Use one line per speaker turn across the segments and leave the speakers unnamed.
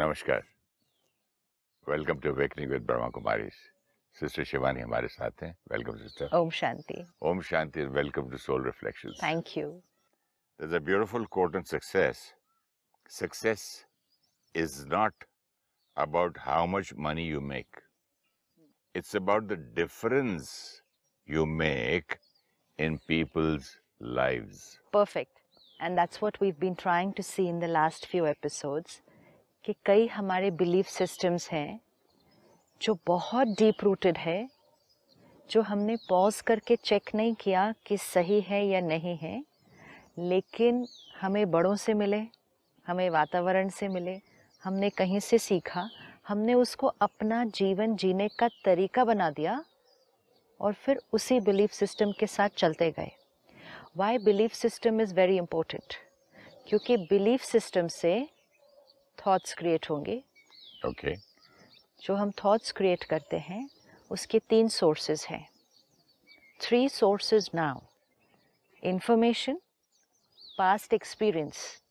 नमस्कार welcome to awakening with Brahma Kumari sister Shivani हमारे साथ हैं welcome sister
Om Shanti
Om Shanti welcome to soul reflections
thank you
There's a beautiful quote on success. Success is not about how much money you make. It's about the difference you make in people's lives.
Perfect and that's what we been trying to see in the last few episodes कि कई हमारे belief systems हैं, जो बहुत deep rooted है, जो हमने pause करके चेक नहीं किया कि सही है या नहीं है, लेकिन हमें बड़ों से मिले, हमें वातावरण से मिले, हमने कहीं से सीखा, हमने उसको अपना जीवन जीने का तरीका बना दिया, और फिर उसी बिलीफ सिस्टम के साथ चलते गए। Why belief system is very important क्योंकि बिलीफ सिस्टम से थॉट्स क्रिएट होंगे।
Okay.
जो हम थॉट्स क्रिएट करते हैं उसके तीन सोर्सेज हैं। Three sources now information past experience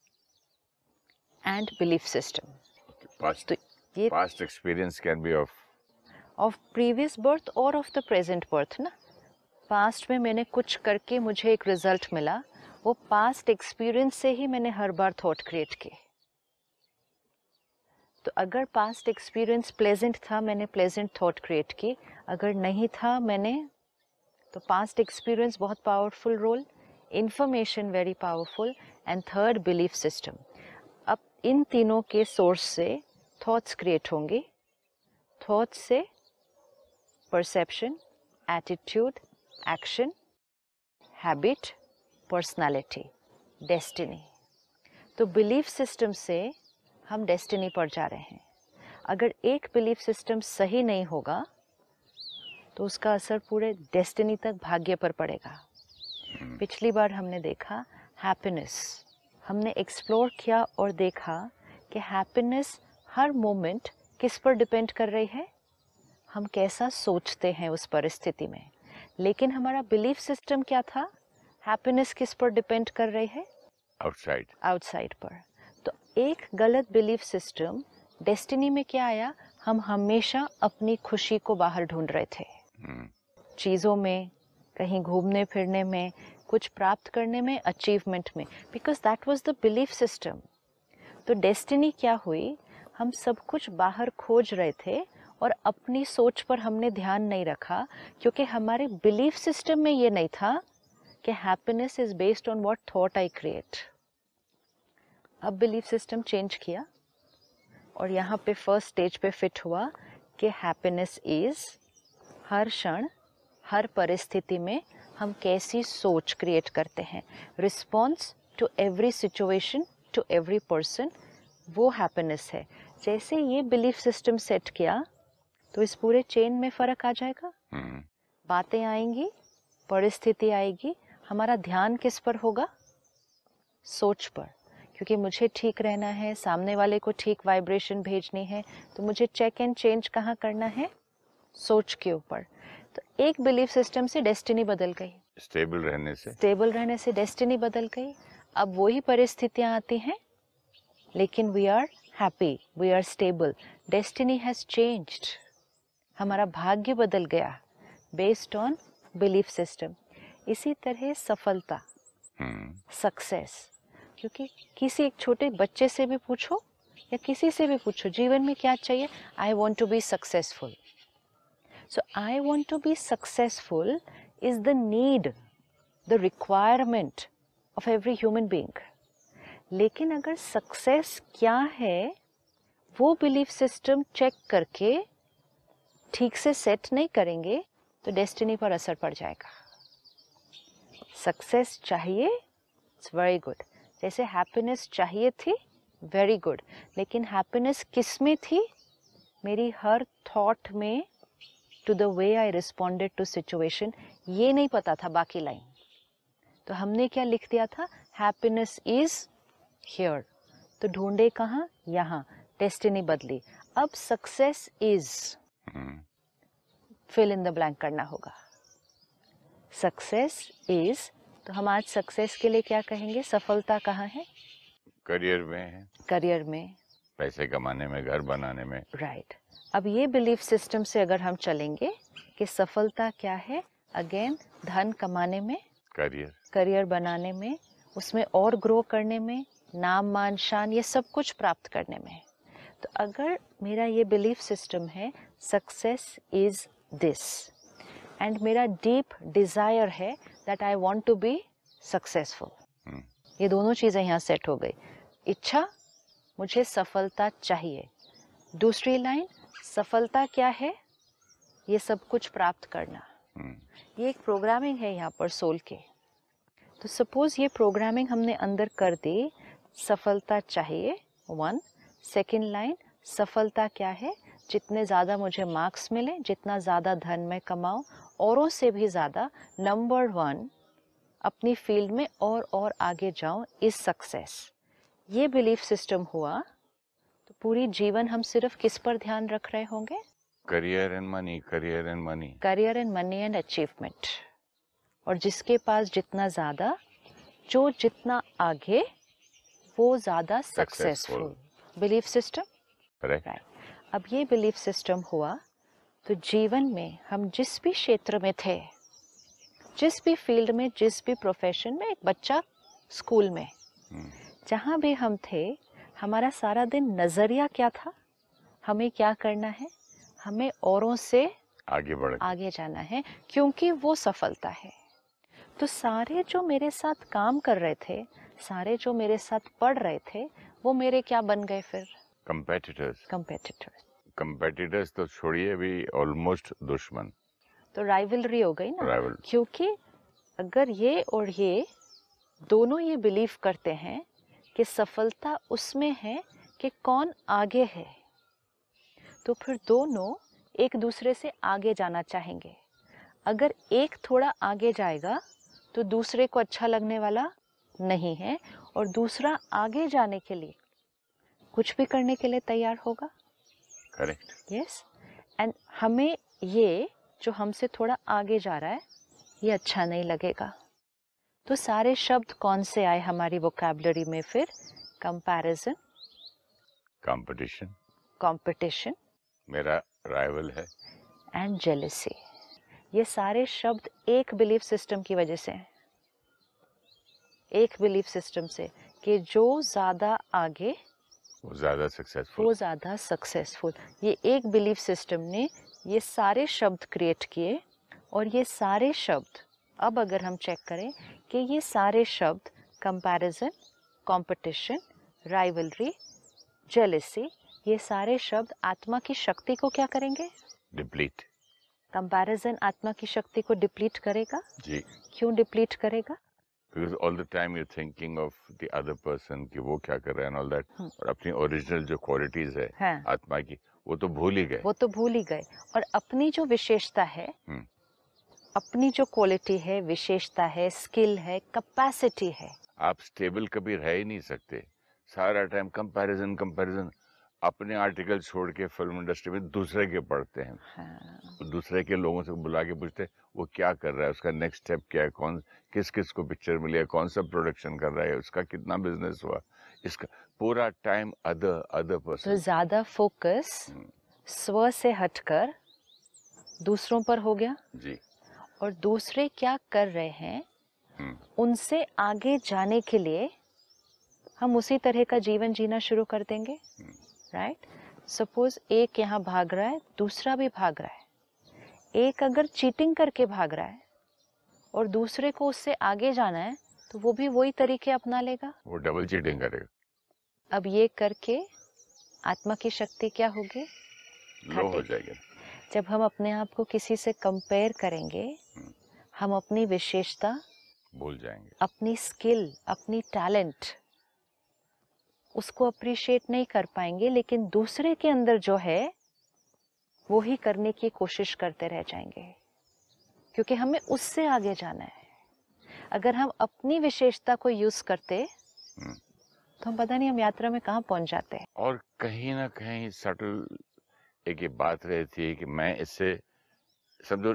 and belief system तो ये
past experience can be of
of previous birth और ऑफ़ द प्रेजेंट बर्थ ना? पास्ट में मैंने कुछ करके मुझे एक रिज़ल्ट मिला। वो पास्ट एक्सपीरियंस से ही मैंने हर बार थॉट क्रिएट किए। तो अगर पास्ट एक्सपीरियंस प्लेजेंट था मैंने प्लेजेंट थॉट क्रिएट की। अगर नहीं था मैंने तो पास्ट एक्सपीरियंस बहुत powerful role information very powerful and third belief system अब इन तीनों के सोर्स से थॉट्स क्रिएट होंगे। थॉट्स से perception attitude action habit personality, destiny तो बिलीफ सिस्टम से हम डेस्टिनी पर जा रहे हैं। अगर एक बिलीफ सिस्टम सही नहीं होगा तो उसका असर पूरे डेस्टिनी तक भाग्य पर पड़ेगा। पिछली बार हमने देखा हैप्पीनेस हमने एक्सप्लोर किया और देखा कि हैप्पीनेस हर मोमेंट किस पर डिपेंड कर रही है। हम कैसा सोचते हैं उस परिस्थिति में। लेकिन हमारा बिलीफ सिस्टम क्या था? हैप्पीनेस किस पर डिपेंड कर रही है?
आउटसाइड
आउटसाइड पर। एक गलत बिलीफ सिस्टम डेस्टिनी में क्या आया? हम हमेशा अपनी खुशी को बाहर ढूंढ रहे थे।
Hmm.
चीज़ों में कहीं घूमने फिरने में कुछ प्राप्त करने में अचीवमेंट में। Because that was the belief system तो डेस्टिनी क्या हुई? हम सब कुछ बाहर खोज रहे थे और अपनी सोच पर हमने ध्यान नहीं रखा क्योंकि हमारे बिलीफ सिस्टम में ये नहीं था कि happiness is based on what thought I create अब बिलीफ सिस्टम चेंज किया और यहाँ पे फ़र्स्ट स्टेज पे फिट हुआ कि हैप्पीनेस इज़ हर क्षण हर परिस्थिति में हम कैसी सोच क्रिएट करते हैं। Response to every situation to every person वो हैप्पीनेस है। जैसे ये बिलीफ सिस्टम सेट किया तो इस पूरे चेन में फ़र्क आ जाएगा।
Hmm.
बातें आएँगी परिस्थिति आएगी हमारा ध्यान किस पर होगा? सोच पर। क्योंकि मुझे ठीक रहना है सामने वाले को ठीक वाइब्रेशन भेजनी है तो मुझे चेक एंड चेंज कहाँ करना है? सोच के ऊपर। तो एक बिलीफ सिस्टम से डेस्टिनी बदल गई।
स्टेबल रहने से।
स्टेबल रहने से डेस्टिनी बदल गई। अब वही परिस्थितियाँ आती हैं लेकिन we are happy we are stable destiny has changed हमारा भाग्य बदल गया बेस्ड ऑन बिलीफ सिस्टम इसी तरह सफलता।
Hmm.
सक्सेस क्योंकि किसी एक छोटे बच्चे से भी पूछो या किसी से भी पूछो, जीवन में क्या चाहिए? I want to be successful so I want to be successful is the need the requirement of every human being लेकिन अगर सक्सेस क्या है, वो बिलीफ सिस्टम चेक करके ठीक से सेट नहीं करेंगे तो डेस्टिनी पर असर पड़ जाएगा। सक्सेस चाहिए इट्स वेरी गुड जैसे हैप्पीनेस चाहिए थी वेरी गुड लेकिन हैप्पीनेस किसमें थी? मेरी हर थॉट में to the way I responded to situation ये नहीं पता था बाकी लाइन तो हमने क्या लिख दिया था? हैप्पीनेस इज़ हियर तो ढूंढे कहाँ? यहाँ. डेस्टिनी बदली. अब success is. Fill in the blank करना होगा. सक्सेस इज़ तो हम आज सक्सेस के लिए क्या कहेंगे? सफलता कहाँ है?
करियर में है।
करियर में।
पैसे कमाने में घर बनाने में।
Right right. अब ये बिलीफ सिस्टम से अगर हम चलेंगे कि सफलता क्या है? अगेन धन कमाने में
करियर
करियर बनाने में उसमें और ग्रो करने में नाम मान शान ये सब कुछ प्राप्त करने में है। तो अगर मेरा ये बिलीफ सिस्टम है सक्सेस इज़ दिस एंड मेरा डीप डिज़ायर है that I want to be successful ये दोनों चीज़ें यहाँ सेट हो गई। इच्छा मुझे सफलता चाहिए। दूसरी लाइन सफलता क्या है? ये सब कुछ प्राप्त करना।
हम्म,
ये एक प्रोग्रामिंग है यहाँ पर सोल के। तो सपोज़ ये प्रोग्रामिंग हमने अंदर कर दी सफलता चाहिए वन सेकेंड लाइन सफलता क्या है? जितने ज़्यादा मुझे मार्क्स मिले जितना ज़्यादा धन मैं कमाऊं औरों से भी ज़्यादा नंबर वन अपनी फ़ील्ड में और और आगे जाऊँ इस सक्सेस ये बिलीफ सिस्टम हुआ तो पूरी जीवन हम सिर्फ़ किस पर ध्यान रख रहे होंगे?
Career and money career and money
career and money and achievement और जिसके पास जितना ज़्यादा जो जितना आगे वो ज़्यादा सक्सेसफुल बिलीफ सिस्टम
करेक्ट
अब ये बिलीफ सिस्टम हुआ तो जीवन में हम जिस भी क्षेत्र में थे जिस भी फ़ील्ड में जिस भी प्रोफेशन में एक बच्चा स्कूल में
हम्म,
जहाँ भी हम थे हमारा सारा दिन नज़रिया क्या था? हमें क्या करना है? हमें औरों से
आगे बढ़
आगे जाना है क्योंकि वो सफलता है। तो सारे जो मेरे साथ काम कर रहे थे सारे जो मेरे साथ पढ़ रहे थे वो मेरे क्या बन गए फिर?
कंपेटिटर्स
कंपेटिटर्स
कंपेटिटर्स तो छोड़िए भी ऑलमोस्ट दुश्मन।
तो राइवलरी हो गई ना?
राइवल
क्योंकि अगर ये और ये दोनों ये बिलीव करते हैं कि सफलता उसमें है कि कौन आगे है तो फिर दोनों एक दूसरे से आगे जाना चाहेंगे। अगर एक थोड़ा आगे जाएगा तो दूसरे को अच्छा लगने वाला नहीं है और दूसरा आगे जाने के लिए कुछ भी करने के लिए तैयार होगा।
करेक्ट
यस एंड हमें ये जो हमसे थोड़ा आगे जा रहा है ये अच्छा नहीं लगेगा। तो सारे शब्द कौन से आए हमारी वोकेबलरी में फिर? कंपैरिजन
कंपटीशन
कंपटीशन
मेरा राइवल है।
एंड जेलेसी ये सारे शब्द एक बिलीफ सिस्टम की वजह से हैं। एक बिलीफ सिस्टम से कि जो ज़्यादा आगे
वो ज़्यादा सक्सेसफुल
वो ज़्यादा सक्सेसफुल ये एक बिलीफ सिस्टम ने ये सारे शब्द क्रिएट किए और ये सारे शब्द अब अगर हम चेक करें कि ये सारे शब्द कंपैरिजन कंपटीशन राइवलरी जेलेसी ये सारे शब्द आत्मा की शक्ति को क्या करेंगे?
डिप्लीट
कंपैरिजन आत्मा की शक्ति को डिप्लीट करेगा?
जी।
क्यों डिप्लीट करेगा?
Because all the time you thinking of the other person कि वो क्या कर रहा है ऑल दैट। और अपनी ओरिजिनल जो क्वालिटीज है
हाँ।
आत्मा की वो तो भूल ही गए।
वो तो भूल ही गए। और अपनी जो विशेषता है
हम्म।
अपनी जो क्वालिटी है विशेषता है स्किल है कैपेसिटी है।
आप स्टेबल कभी रह ही नहीं सकते। सारा टाइम कंपैरिजन कंपैरिजन अपने आर्टिकल छोड़ के फ़िल्म इंडस्ट्री में दूसरे के पढ़ते हैं।
हाँ,
दूसरे के लोगों से बुला के पूछते हैं, वो क्या कर रहा है? उसका नेक्स्ट स्टेप क्या है? कौन किस किस को पिक्चर मिली है? कौन सा प्रोडक्शन कर रहा है? उसका कितना बिज़नेस हुआ? इसका पूरा टाइम अदर अदर
तो ज़्यादा फोकस
हम्म।
स्व से हटकर दूसरों पर हो गया?
जी।
और दूसरे क्या कर रहे हैं?
हम्म।
उनसे आगे जाने के लिए हम उसी तरह का जीवन जीना शुरू कर देंगे?
हम्म।
राइट सपोज़ एक यहाँ भाग रहा है दूसरा भी भाग रहा है। एक अगर चीटिंग करके भाग रहा है और दूसरे को उससे आगे जाना है तो वो भी वही तरीके अपना लेगा।
वो डबल चीटिंग करेगा।
अब ये करके आत्मा की शक्ति क्या होगी?
लो हो। जाएगा।
जब हम अपने आप को किसी से कंपेयर करेंगे
हम्म।
हम अपनी विशेषता
भूल जाएँगे।
अपनी स्किल अपनी टैलेंट उसको अप्रिशिएट नहीं कर पाएँगे लेकिन दूसरे के अंदर जो है वो ही करने की कोशिश करते रह जाएँगे। क्योंकि हमें उससे आगे जाना है। अगर हम अपनी विशेषता को यूज़ करते
हम्म।
तो हम पता नहीं हम यात्रा में कहाँ पहुँच जाते हैं।
और कहीं ना कहीं सटल एक ये बात रहती है कि मैं इससे समझो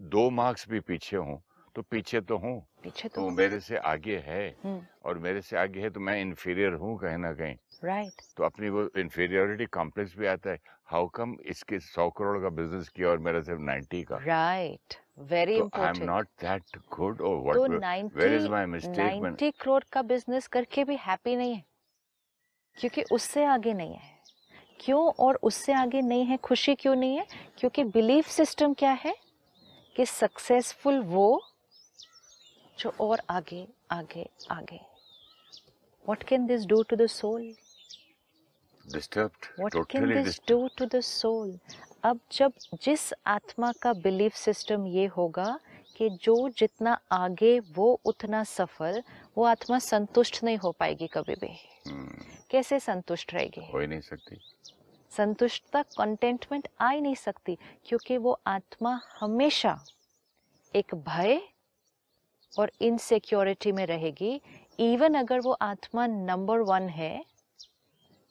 दो मार्क्स भी पीछे हूँ तो पीछे तो हूँ।
पीछे तो
तो मेरे से आगे है
हम्म।
और मेरे से आगे है तो मैं इन्फीरियर हूँ कहीं ना कहीं।
राइट
तो अपनी वो इन्फीरियोरिटी कॉम्प्लेक्स भी आता है। हाउ कम इसके सौ करोड़ का बिज़नेस किया और मेरा सिर्फ़ 90 का?
Right very
I am not that good और what where is
90
my mistake
90 crore का बिज़नेस करके भी हैप्पी नहीं है। क्योंकि उससे आगे नहीं है। क्यों और उससे आगे नहीं है? खुशी क्यों नहीं है? क्योंकि बिलीफ सिस्टम क्या है? कि सक्सेसफुल वो जो और आगे आगे आगे। What can this do to the soul what can this do to the soul अब जब जिस आत्मा का बिलीफ सिस्टम ये होगा कि जो जितना आगे वो उतना सफल वो आत्मा संतुष्ट नहीं हो पाएगी कभी भी। hmm. कैसे संतुष्ट रहेगी?
हो ही नहीं सकती।
संतुष्टता कंटेंटमेंट आ ही नहीं सकती क्योंकि वो आत्मा हमेशा एक भय और इनसिक्योरिटी में रहेगी। इवन अगर वो आत्मा नंबर वन है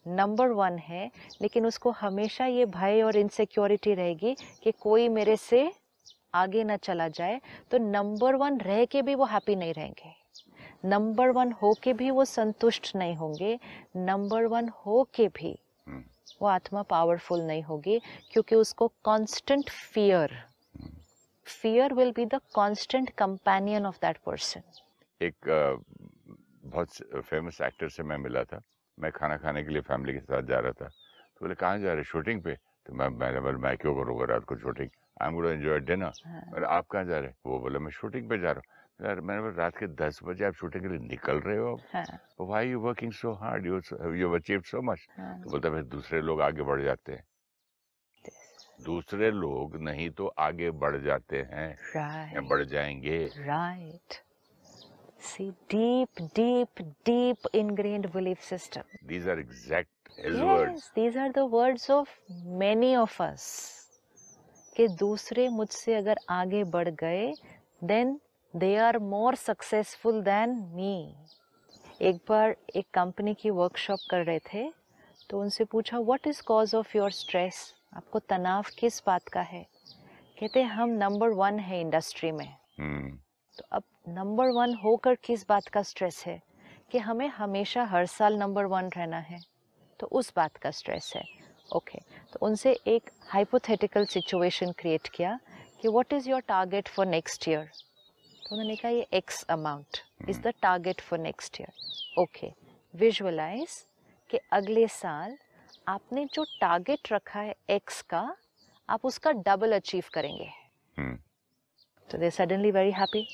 नंबर वन है लेकिन उसको हमेशा ये भय और इनसिक्योरिटी रहेगी कि कोई मेरे से आगे ना चला जाए तो नंबर वन रह के भी वो हैप्पी नहीं रहेंगे। नंबर वन हो के भी वो संतुष्ट नहीं होंगे। नंबर वन हो के भी
हम्म।
वो आत्मा पावरफुल नहीं होगी क्योंकि उसको constant fear fear will be the constant companion of that person
एक बहुत फ़ेमस एक्टर से मैं मिला था। मैं खाना खाने के लिए फैमिली के साथ जा रहा था। तो बोले कहाँ जा रहे शूटिंग पे? तो मैं मैंने बोला मैं क्यों करूँगा रात को shooting I am going enjoy dinner मैंने आप कहाँ जा रहे हैं? वो बोला मैं शूटिंग पे जा रहा हूँ। यार मैंने बोला रात के दस बजे आप शूटिंग के लिए निकल रहे हो?
हाँ,
why you working so hard you you achieved so much
हाँ,
तो बोलता फिर दूसरे लोग आगे बढ़ जाते हैं। दूसरे लोग नहीं तो आगे बढ़ जाते हैं
right.
या बढ़ जाएँगे
right See, deep deep, deep ingrained belief system.
These are exact his words
these are the words of many of us. कि दूसरे मुझसे अगर आगे बढ़ गए then they are more successful than me एक बार एक कंपनी की वर्कशॉप कर रहे थे तो उनसे पूछा what is cause of your stress आपको तनाव किस बात का है? कहते हम नंबर वन है इंडस्ट्री में।
हम्म।
तो अब नंबर वन होकर किस बात का स्ट्रेस है? कि हमें हमेशा हर साल नंबर वन रहना है। तो उस बात का स्ट्रेस है। ओके तो उनसे एक हाइपोथेटिकल सिचुएशन क्रिएट किया कि what is your target for next year तो उन्होंने कहा ये X amount is the target for next year okay visualise कि अगले साल आपने जो टारगेट रखा है एक्स का आप उसका डबल अचीव करेंगे। तो they suddenly very happy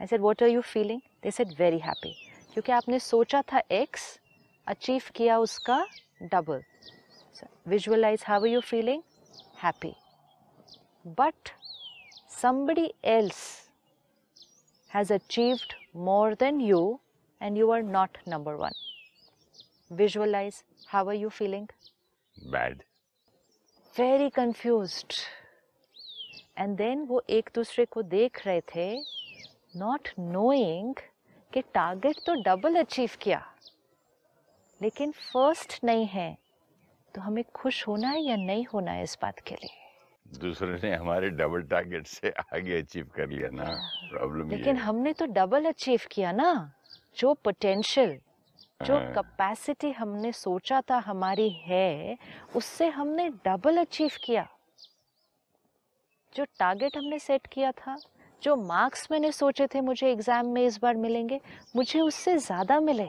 I said what are you feeling they said very happy क्योंकि आपने सोचा था एक्स अचीव किया उसका double visualise how are you feeling happy but somebody else has achieved more than you and you are not number one visualise how are you feeling?
Bad
very confused. And then वो एक दूसरे को देख रहे थे not knowing कि target तो double achieve किया। लेकिन फ़र्स्ट नहीं है तो हमें खुश होना है या नहीं होना है इस बात के लिए?
दूसरे ने हमारे डबल टारगेट से आगे अचीव कर लिया ना। प्रॉब्लम
लेकिन
है।
हमने तो डबल अचीव किया ना जो पोटेंशियल जो
हाँ।
कैपेसिटी हमने सोचा था हमारी है उससे हमने डबल अचीव किया। जो टारगेट हमने सेट किया था जो मार्क्स मैंने सोचे थे मुझे एग्ज़ाम में इस बार मिलेंगे मुझे उससे ज़्यादा मिले।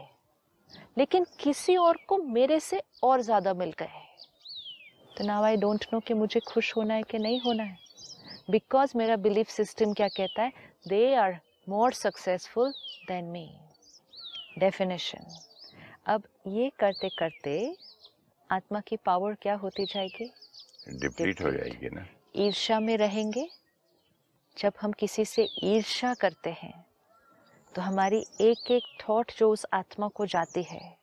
लेकिन किसी और को मेरे से और ज़्यादा मिल गए। तो नाउ आई डोंट नो कि मुझे खुश होना है कि नहीं होना है। बिकॉज़ मेरा बिलीफ सिस्टम क्या कहता है? They are more successful than me definition अब ये करते करते आत्मा की पावर क्या होती जाएगी?
डिप्लीट हो जाएगी ना।
ईर्ष्या में रहेंगे। जब हम किसी से ईर्ष्या करते हैं तो हमारी एक एक थॉट जो उस आत्मा को जाती है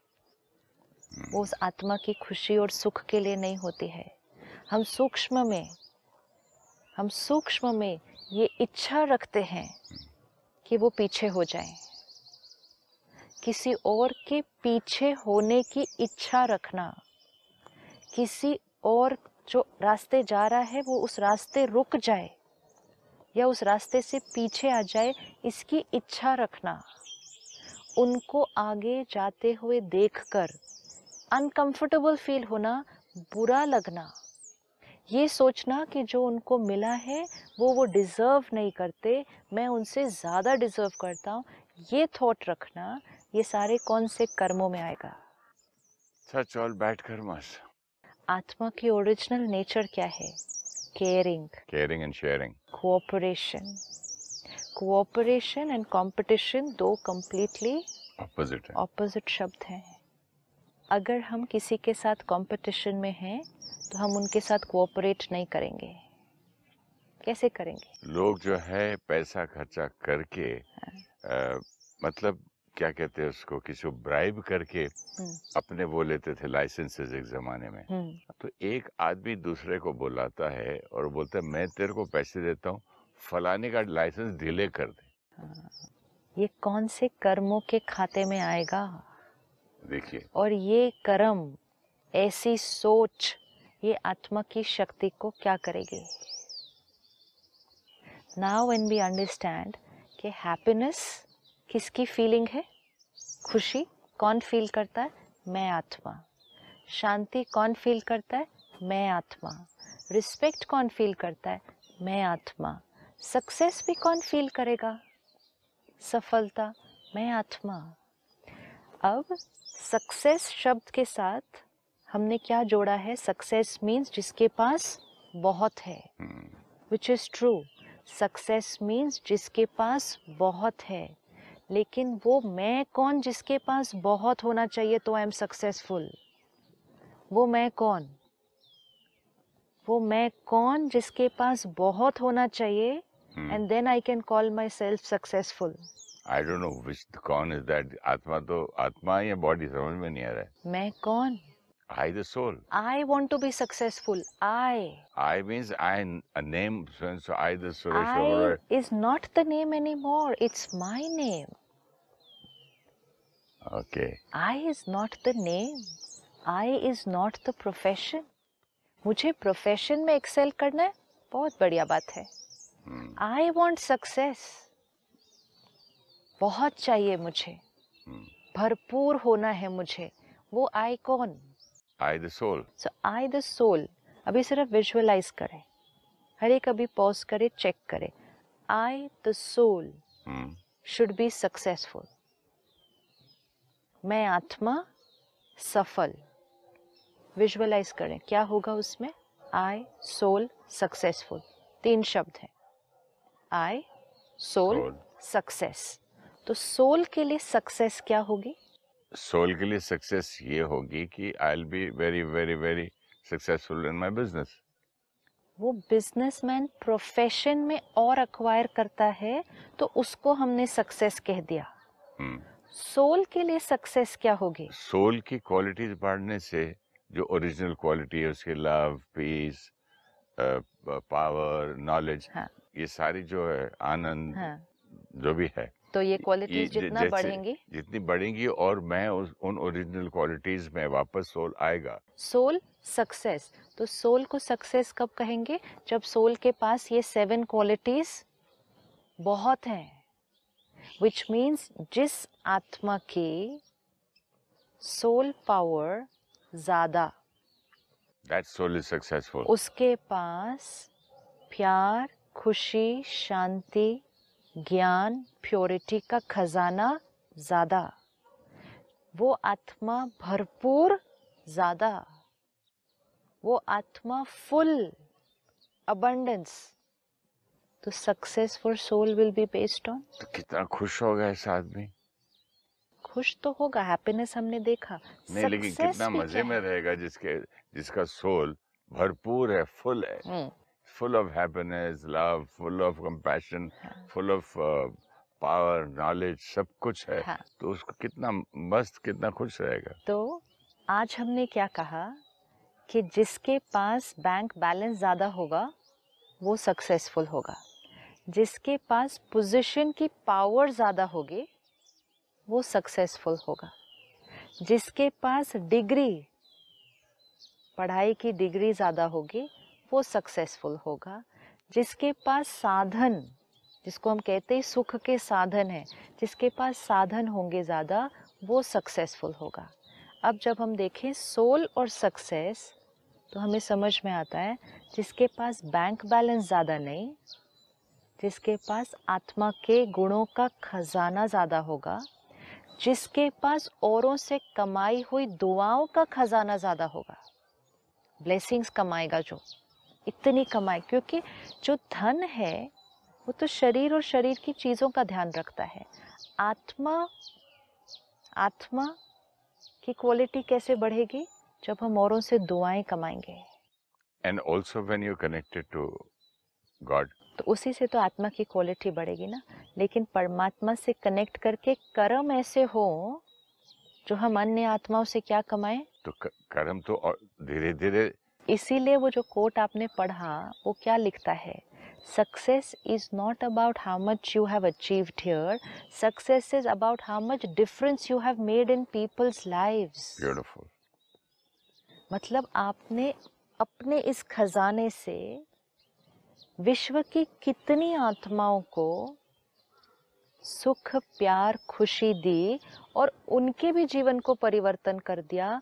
वो उस आत्मा की खुशी और सुख के लिए नहीं होती है। हम सूक्ष्म में हम सूक्ष्म में ये इच्छा रखते हैं कि वो पीछे हो जाएँ। किसी और के पीछे होने की इच्छा रखना। किसी और जो रास्ते जा रहा है, वो उस रास्ते रुक जाए या उस रास्ते से पीछे आ जाए, इसकी इच्छा रखना। उनको आगे जाते हुए देखकर अनकंफर्टेबल फील होना बुरा लगना। ये सोचना कि जो उनको मिला है, वो वो डिज़र्व नहीं करते, मैं उनसे ज़्यादा डिज़र्व करता हूँ, ये थॉट रखना ये सारे कौन से कर्मों में आएगा?
सच ऑल बैठ कर्मस
आत्मा की ओरिजिनल नेचर क्या है? Caring
caring and sharing.
Cooperation cooperation and competition दो कंप्लीटली
opposite है।
ऑपोजिट शब्द हैं। अगर हम किसी के साथ कंपटीशन में हैं तो हम उनके साथ कोऑपरेट नहीं करेंगे। कैसे करेंगे?
लोग जो है पैसा खर्चा करके अ, मतलब क्या कहते हैं उसको किसी को ब्राइब करके
हम्म।
अपने वो लेते थे लाइसेंसेस एक जमाने में।
हम्म।
तो एक आदमी दूसरे को बुलाता है और बोलता है मैं तेरे को पैसे देता हूँ फलाने का लाइसेंस डिले कर दे।
ये कौन से कर्मों के खाते में आएगा?
देखिए।
और ये कर्म ऐसी सोच ये आत्मा की शक्ति को क्या करेगी? नाउ व्हेन वी अंडरस्टैंड कि हैप्पीनेस किसकी फीलिंग है? खुशी कौन फील करता है? मैं आत्मा। शांति कौन फील करता है? मैं आत्मा। रिस्पेक्ट कौन फील करता है? मैं आत्मा। सक्सेस भी कौन फील करेगा? सफलता मैं आत्मा। अब सक्सेस शब्द के साथ हमने क्या जोड़ा है? सक्सेस मीन्स जिसके पास बहुत है। Which is true success means जिसके पास बहुत है। लेकिन वो मैं कौन जिसके पास बहुत होना चाहिए तो आई एम सक्सेसफुल वो मैं कौन? वो मैं कौन जिसके पास बहुत होना चाहिए। And then I can call myself successful
I don't know which कौन इज़ दैट आत्मा तो आत्मा या बॉडी समझ में नहीं आ रहा है।
मैं कौन?
I the soul
I want to be successful I
I means I a name so I the Suresh
I is not the name anymore. It's my name.
Okay.
I is not the name. I is not the profession. मुझे profession में excel करना है बहुत बढ़िया बात है. I want success बहुत चाहिए मुझे
Hmm.
भरपूर होना है मुझे वो आई कौन
I the soul
so I the soul अभी सिर्फ़ विजुअलाइज करें हर एक अभी पॉज करे चेक करे I the soul. Should be successful मैं आत्मा सफल। विजुअलाइज करें क्या होगा उसमें? आई सोल सक्सेसफुल तीन शब्द हैं। आई सोल सक्सेस तो सोल के लिए सक्सेस क्या होगी?
सोल के लिए सक्सेस ये होगी कि I will be very very very successful in my business
वो बिजनेसमैन प्रोफेशन में और अक्वायर करता है तो उसको हमने सक्सेस कह दिया। सोल के लिए सक्सेस क्या होगी?
सोल की क्वालिटीज बढ़ने से जो ओरिजिनल क्वालिटी है उसके लव पीस पावर नॉलेज
हाँ।
ये सारी जो है आनंद
हाँ।
जो भी है
तो ये
ये
क्वालिटीज जितना बढ़ेंगी?
जितनी बढ़ेंगी और मैं उस उन ओरिजिनल क्वालिटीज में वापस सोल आएगा।
सोल सक्सेस तो सोल को सक्सेस कब कहेंगे? जब सोल के पास ये सेवन क्वालिटीज बहुत हैं। विच मीन्स जिस आत्मा की सोल पावर ज़्यादा
दैट सोल इज़ सक्सेसफुल
उसके पास प्यार खुशी शांति ज्ञान प्योरिटी का खजाना ज़्यादा वो आत्मा भरपूर ज़्यादा वो आत्मा फुल अबंडेंस तो success for soul will be based on
तो कितना खुश होगा इस आदमी?
खुश तो होगा हैप्पीनेस हमने देखा।
नहीं लेकिन कितना मज़े में रहेगा जिसके जिसका सोल भरपूर है फुल है।
हम्म,
full of happiness, love, full of compassion,
हाँ।
full of uh, power, knowledge, सब कुछ है।
हाँ।
तो उसको कितना मस्त कितना खुश रहेगा।
तो आज हमने क्या कहा कि जिसके पास बैंक बैलेंस ज़्यादा होगा वो सक्सेसफुल होगा। जिसके पास पोजीशन की पावर ज़्यादा होगी, वो सक्सेसफुल होगा। जिसके पास डिग्री पढ़ाई की डिग्री ज़्यादा होगी, वो सक्सेसफुल होगा। जिसके पास साधन, जिसको हम कहते हैं सुख के साधन है, जिसके पास साधन होंगे ज़्यादा, वो सक्सेसफुल होगा। अब जब हम देखें सोल और सक्सेस तो हमें समझ में आता है, जिसके पास बैंक बैलेंस ज़्यादा नहीं जिसके पास आत्मा के गुणों का खजाना ज़्यादा होगा जिसके पास औरों से कमाई हुई दुआओं का खजाना ज़्यादा होगा। ब्लेसिंग्स कमाएगा जो इतनी कमाई क्योंकि जो धन है वो तो शरीर और शरीर की चीज़ों का ध्यान रखता है। आत्मा आत्मा की क्वालिटी कैसे बढ़ेगी? जब हम औरों से दुआएँ कमाएँगे।
And also when you connected to God,
तो उसी से तो आत्मा की क्वालिटी बढ़ेगी ना। लेकिन परमात्मा से कनेक्ट करके कर्म ऐसे हो जो हम अन्य आत्माओं से क्या कमाए?
तो कर्म तो धीरे धीरे।
इसीलिए वो जो कोट आपने पढ़ा वो क्या लिखता है? Success is not about how much you have achieved here success is about how much difference you have made in people's lives
beautiful
मतलब आपने अपने इस खजाने से विश्व की कितनी आत्माओं को सुख प्यार खुशी दी और उनके भी जीवन को परिवर्तन कर दिया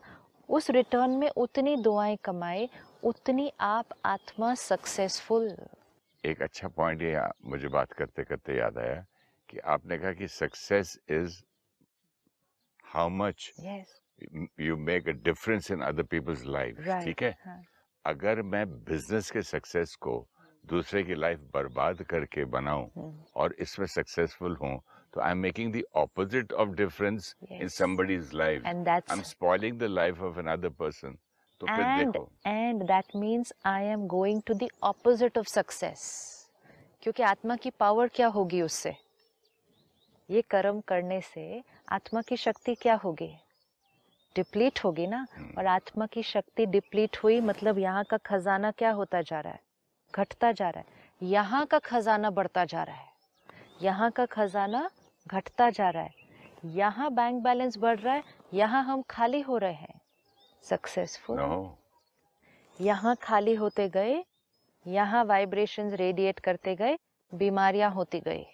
उस रिटर्न में उतनी दुआएँ कमाए उतनी आप आत्मा सक्सेसफुल
एक अच्छा पॉइंट ये मुझे बात करते करते याद आया कि आपने कहा कि success is how much you make a difference in other people's life ठीक है?
हाँ।
अगर मैं बिज़नेस के सक्सेस को दूसरे की लाइफ बर्बाद करके बनाऊँ
हम्म,
और इसमें सक्सेसफुल हूँ तो I am making the opposite of difference in somebody's life I am spoiling the life of another person तो फिर देखो।
and that means I am going to the opposite of success. क्योंकि आत्मा की पावर क्या होगी उससे? ये कर्म करने से आत्मा की शक्ति क्या होगी? डिप्लीट होगी ना?
हम्म,
और आत्मा की शक्ति डिप्लीट हुई मतलब यहाँ का खजाना क्या होता जा रहा है? घटता जा रहा है। यहाँ का खजाना बढ़ता जा रहा है। यहाँ का खजाना घटता जा रहा है। यहाँ बैंक बैलेंस बढ़ रहा है। यहाँ हम खाली हो रहे हैं। सक्सेसफुल
नो
यहाँ खाली होते गए। यहाँ वाइब्रेशंस रेडिएट करते गए। बीमारियाँ होती गई।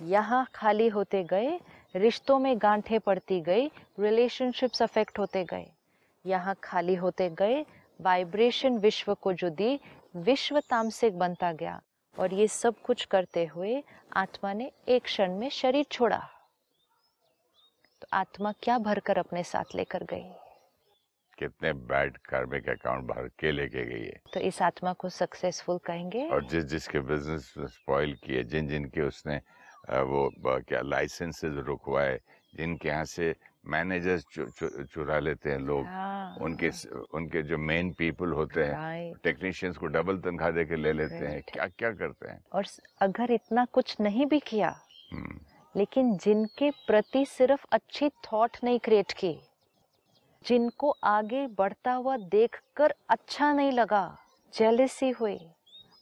यहाँ खाली होते गए। रिश्तों में गांठें पड़ती गई। रिलेशनशिप्स अफेक्ट होते गए। यहाँ खाली होते गए। वाइब्रेशन विश्व को जो दी। विश्व तामसिक बनता गया और ये सब कुछ करते हुए आत्मा ने एक क्षण में शरीर छोड़ा। तो आत्मा क्या भरकर अपने साथ लेकर गई?
कितने बैड कार्मिक अकाउंट भर के लेके गई है।
तो इस आत्मा को सक्सेसफुल कहेंगे।
और जिस जिसके बिज़नेस स्पॉइल किए जिन जिन के उसने वो क्या लाइसेंसेस रुकवाए जिनके यहाँ से मैनेजर्स चु, चु, चुरा लेते हैं लोग।
हाँ,
उनके स- उनके जो मेन पीपल होते हैं टेक्नीशियंस को डबल तनख्वाह दे के ले लेते हैं। क्या क्या करते हैं?
और अगर इतना कुछ नहीं भी किया
हम्म,
लेकिन जिनके प्रति सिर्फ़ अच्छी थॉट नहीं क्रिएट की जिनको आगे बढ़ता हुआ देखकर अच्छा नहीं लगा जेलसी हुई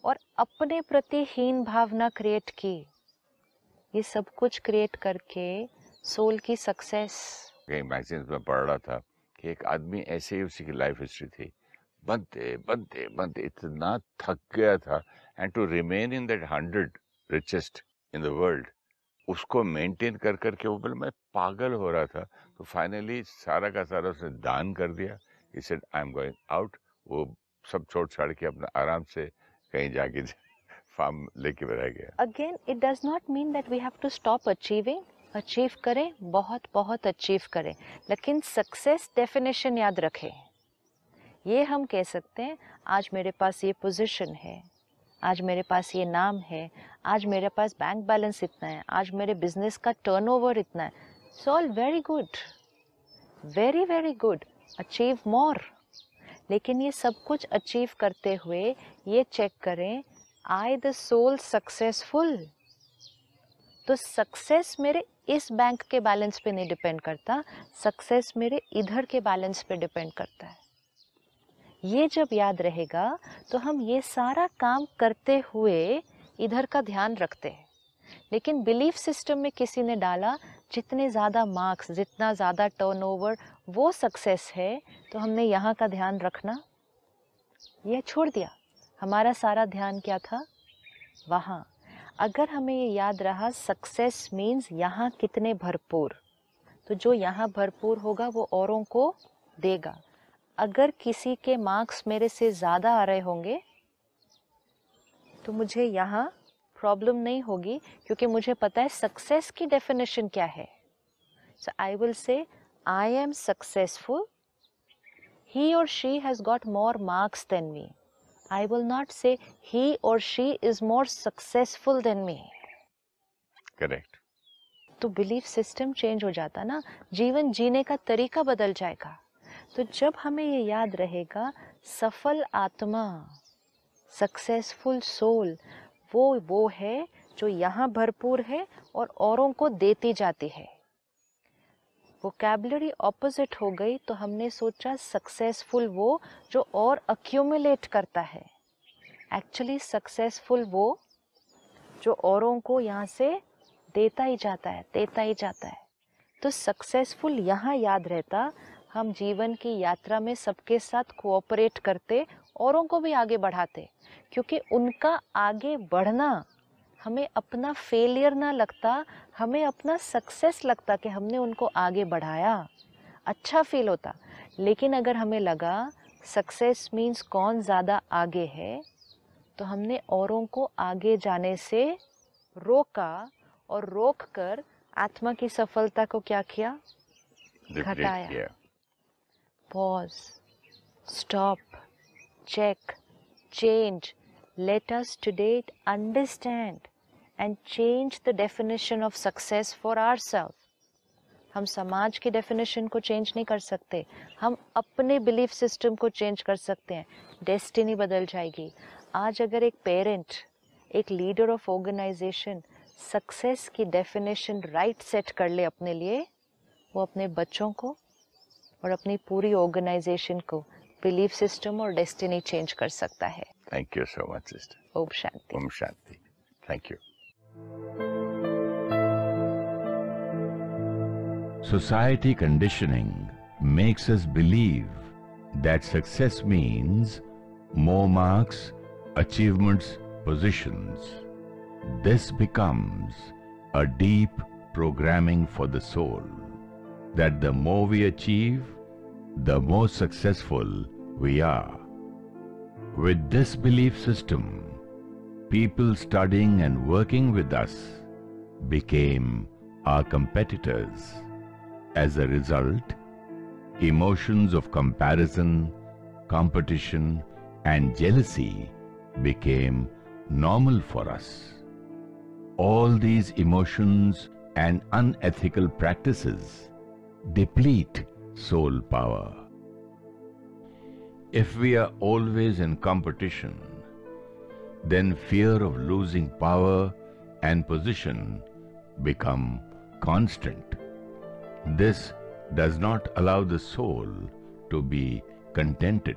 और अपने प्रति हीन भावना क्रिएट की ये सब कुछ क्रिएट करके सोल की सक्सेस
कहीं मैगजीन्स में पढ़ रहा था कि एक आदमी ऐसे ही उसी की लाइफ हिस्ट्री थी। बनते बनते बनते इतना थक गया था। And to remain in that hundred richest in the world उसको मेंटेन कर कर के वो बोले, मैं पागल हो रहा था। तो फाइनली सारा का सारा उसने दान कर दिया। Said I am going out वो सब छोड़ छाड़ के अपना आराम से कहीं जाके फार्म लेके रह गया।
Again it does not mean that we have to stop achieving achieve करें, बहुत बहुत अचीव करें। लेकिन सक्सेस डेफिनेशन याद रखें। ये हम कह सकते हैं, आज मेरे पास ये पोजीशन है, आज मेरे पास ये नाम है, आज मेरे पास बैंक बैलेंस इतना है, आज मेरे बिज़नेस का टर्नओवर इतना है। It's all very good very very good achieve more लेकिन ये सब कुछ अचीव करते हुए ये चेक करें आई द सोल सक्सेसफुल तो सक्सेस मेरे इस बैंक के बैलेंस पे नहीं डिपेंड करता सक्सेस मेरे इधर के बैलेंस पे डिपेंड करता है। ये जब याद रहेगा तो हम ये सारा काम करते हुए इधर का ध्यान रखते हैं। लेकिन बिलीफ सिस्टम में किसी ने डाला, जितने ज़्यादा मार्क्स जितना ज़्यादा टर्नओवर वो सक्सेस है तो हमने यहाँ का ध्यान रखना। यह छोड़ दिया। हमारा सारा ध्यान क्या था? वहाँ। अगर हमें ये याद रहा सक्सेस मीन्स यहाँ कितने भरपूर। तो जो यहाँ भरपूर होगा, वो औरों को देगा। अगर किसी के मार्क्स मेरे से ज़्यादा आ रहे होंगे तो मुझे यहाँ प्रॉब्लम नहीं होगी, क्योंकि मुझे पता है सक्सेस की डेफिनेशन क्या है। सो I will say I am successful ही और she has got more marks than me. I will not say he or she is more successful than me.
Correct.
तो बिलीफ सिस्टम चेंज हो जाता ना जीवन जीने का तरीका बदल जाएगा तो जब हमें ये याद रहेगा सफल आत्मा सक्सेसफुल सोल वो वो है जो यहाँ भरपूर है और औरों को देती जाती है वोकेबलरी ऑपोजिट हो गई तो हमने सोचा सक्सेसफुल वो जो और अक्यूमुलेट करता है। एक्चुअली सक्सेसफुल वो जो औरों को यहाँ से देता ही जाता है, देता ही जाता है। तो सक्सेसफुल यहाँ याद रहता, हम जीवन की यात्रा में सबके साथ कोऑपरेट करते, औरों को भी आगे बढ़ाते, क्योंकि उनका आगे बढ़ना हमें अपना फेलियर ना लगता हमें अपना सक्सेस लगता कि हमने उनको आगे बढ़ाया। अच्छा फील होता। लेकिन अगर हमें लगा सक्सेस मीन्स कौन ज़्यादा आगे है तो हमने औरों को आगे जाने से रोका और रोक कर आत्मा की सफलता को क्या किया? घटाया। Pause stop check change let us today understand and change the definition of success for ourself हम समाज की डेफिनेशन को चेंज नहीं कर सकते। हम अपने बिलीफ सिस्टम को चेंज कर सकते हैं। डेस्टिनी बदल जाएगी। आज अगर एक पेरेंट एक लीडर ऑफ़ ऑर्गेनाइजेशन सक्सेस की डेफिनेशन राइट सेट कर ले अपने लिए वो अपने बच्चों को और अपनी पूरी ऑर्गेनाइजेशन को बिलीफ सिस्टम और डेस्टिनी चेंज कर सकता है।
Thank you so much sister
Om Shanti.
Om Shanti. Thank you
Society conditioning makes us believe that success means more marks, achievements, positions. This becomes a deep programming for the soul that the more we achieve, the more successful we are. With this belief system, people studying and working with us became our competitors. As a result, emotions of comparison, competition and jealousy became normal for us. All these emotions and unethical practices deplete soul power. If we are always in competition, then fear of losing power and position become constant. This does not allow the soul to be contented.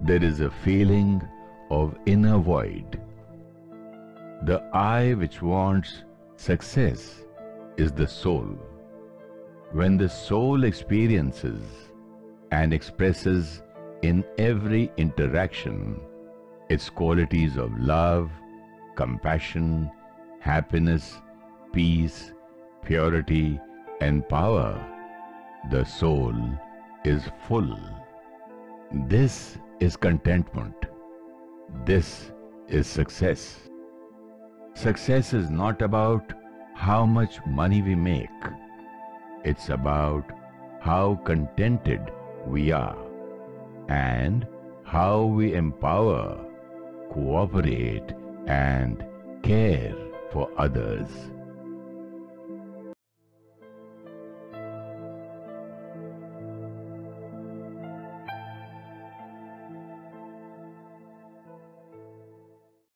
There is a feeling of inner void. The I which wants success is the soul. When the soul experiences and expresses in every interaction its qualities of love, compassion, happiness, peace, purity, and power, the soul is full. This is contentment. This is success. Success is not about how much money we make. It's about how contented we are and how we empower, cooperate and care for others.